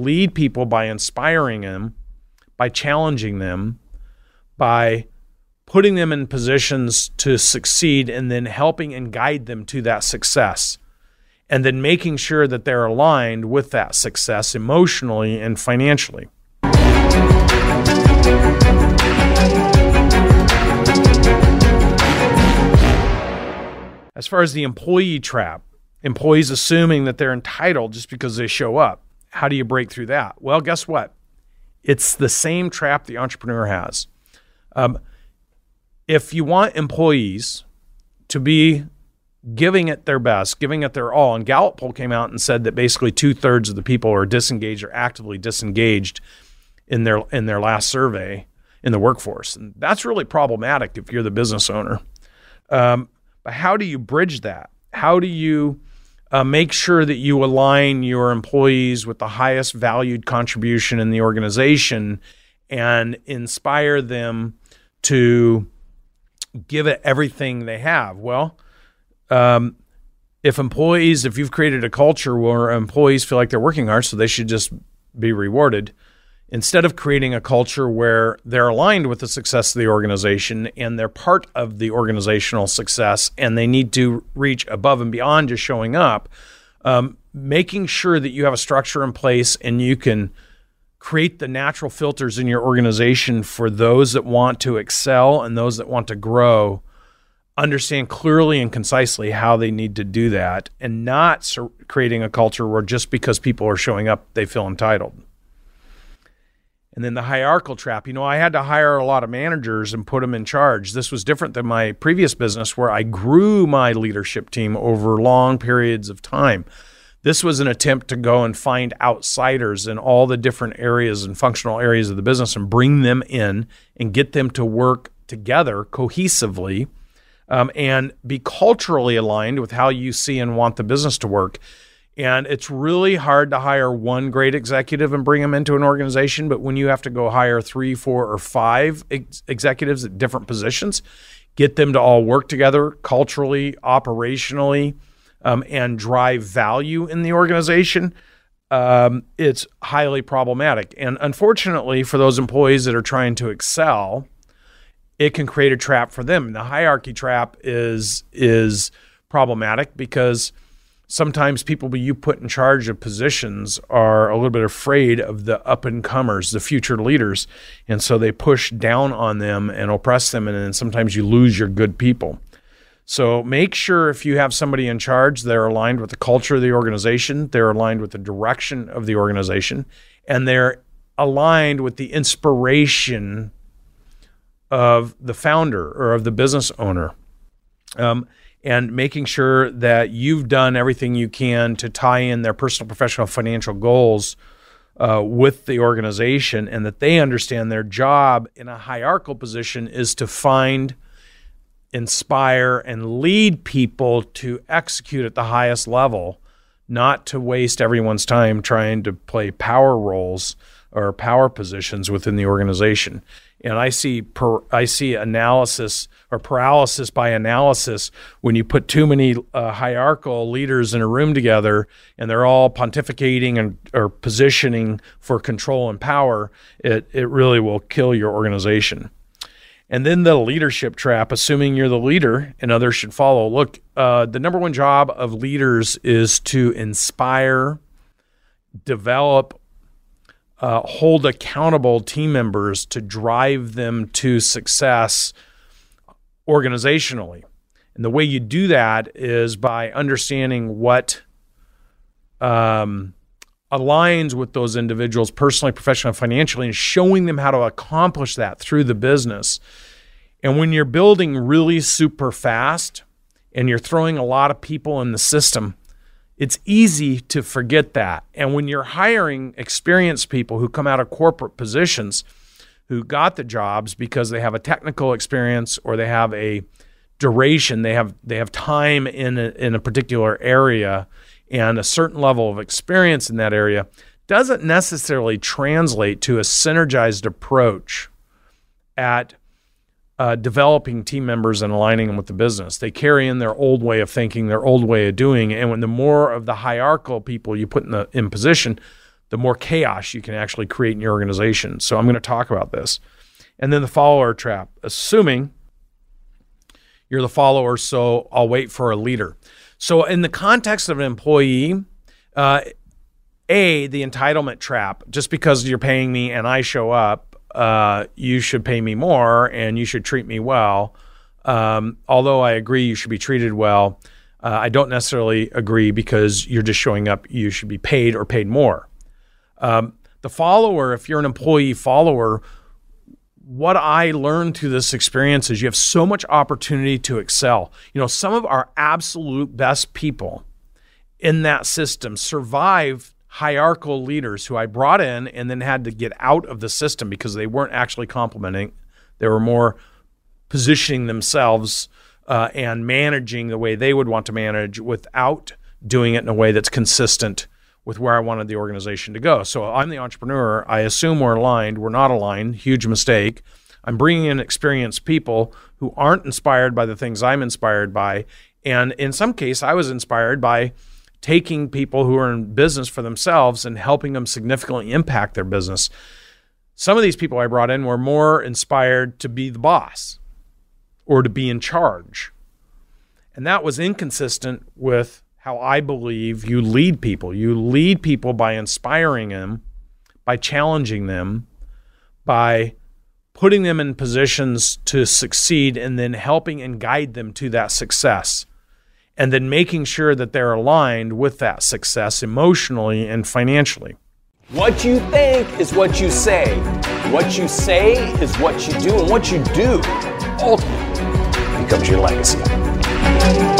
lead people by inspiring them, by challenging them, by putting them in positions to succeed and then helping and guide them to that success. And then making sure that they're aligned with that success emotionally and financially. As far as the employee trap, employees assuming that they're entitled just because they show up. How do you break through that? Well, guess what? It's the same trap the entrepreneur has. Um, if you want employees to be giving it their best, giving it their all, and Gallup poll came out and said that basically two thirds of the people are disengaged or actively disengaged in their in their last survey in the workforce, and that's really problematic if you're the business owner. Um, but how do you bridge that? How do you uh, make sure that you align your employees with the highest valued contribution in the organization and inspire them to give it everything they have? Well, um, if employees, if you've created a culture where employees feel like they're working hard, so they should just be rewarded, instead of creating a culture where they're aligned with the success of the organization and they're part of the organizational success and they need to reach above and beyond just showing up, um, making sure that you have a structure in place and you can create the natural filters in your organization for those that want to excel and those that want to grow. Understand clearly and concisely how they need to do that and not creating a culture where just because people are showing up, they feel entitled. And then the hierarchical trap. You know, I had to hire a lot of managers and put them in charge. This was different than my previous business where I grew my leadership team over long periods of time. This was an attempt to go and find outsiders in all the different areas and functional areas of the business and bring them in and get them to work together cohesively um, and be culturally aligned with how you see and want the business to work. And it's really hard to hire one great executive and bring them into an organization. But when you have to go hire three, four, or five ex- executives at different positions, get them to all work together culturally, operationally, um, and drive value in the organization, um, it's highly problematic. And unfortunately, for those employees that are trying to excel, it can create a trap for them. The hierarchy trap is is problematic because sometimes people you put in charge of positions are a little bit afraid of the up and comers, the future leaders. And so they push down on them and oppress them. And then sometimes you lose your good people. So make sure if you have somebody in charge, they're aligned with the culture of the organization, they're aligned with the direction of the organization, and they're aligned with the inspiration of the founder or of the business owner. Um, and making sure that you've done everything you can to tie in their personal, professional, financial goals uh, with the organization and that they understand their job in a hierarchical position is to find, inspire, and lead people to execute at the highest level, not to waste everyone's time trying to play power roles or power positions within the organization. And I see per, I see analysis or paralysis by analysis when you put too many uh, hierarchical leaders in a room together and they're all pontificating and or positioning for control and power. It it really will kill your organization. And then the leadership trap, assuming you're the leader and others should follow. Look, uh, the number one job of leaders is to inspire, develop, uh, hold accountable team members to drive them to success organizationally. And the way you do that is by understanding what um, aligns with those individuals personally, professionally, financially, and showing them how to accomplish that through the business. And when you're building really super fast and you're throwing a lot of people in the system, it's easy to forget that. And when you're hiring experienced people who come out of corporate positions who got the jobs because they have a technical experience or they have a duration, they have they have time in a, in a particular area and a certain level of experience in that area doesn't necessarily translate to a synergized approach at uh, developing team members and aligning them with the business. They carry in their old way of thinking, their old way of doing, and when the more of the hierarchical people you put in the in position, the more chaos you can actually create in your organization. So I'm going to talk about this. And then the follower trap, assuming you're the follower, so I'll wait for a leader. So, in the context of an employee, uh, A, the entitlement trap, just because you're paying me and I show up, uh, you should pay me more and you should treat me well. Um, although I agree you should be treated well, uh, I don't necessarily agree because you're just showing up, you should be paid or paid more. Um, the follower, if you're an employee follower, what I learned through this experience is you have so much opportunity to excel. You know, some of our absolute best people in that system survive hierarchical leaders who I brought in and then had to get out of the system because they weren't actually complementing. They were more positioning themselves uh, and managing the way they would want to manage without doing it in a way that's consistent with where I wanted the organization to go. So I'm the entrepreneur. I assume we're aligned. We're not aligned. Huge mistake. I'm bringing in experienced people who aren't inspired by the things I'm inspired by. And in some case, I was inspired by taking people who are in business for themselves and helping them significantly impact their business. Some of these people I brought in were more inspired to be the boss or to be in charge. And that was inconsistent with how I believe you lead people. You lead people by inspiring them, by challenging them, by putting them in positions to succeed, and then helping and guide them to that success. And then making sure that they're aligned with that success emotionally and financially. What you think is what you say. What you say is what you do, and what you do ultimately becomes your legacy.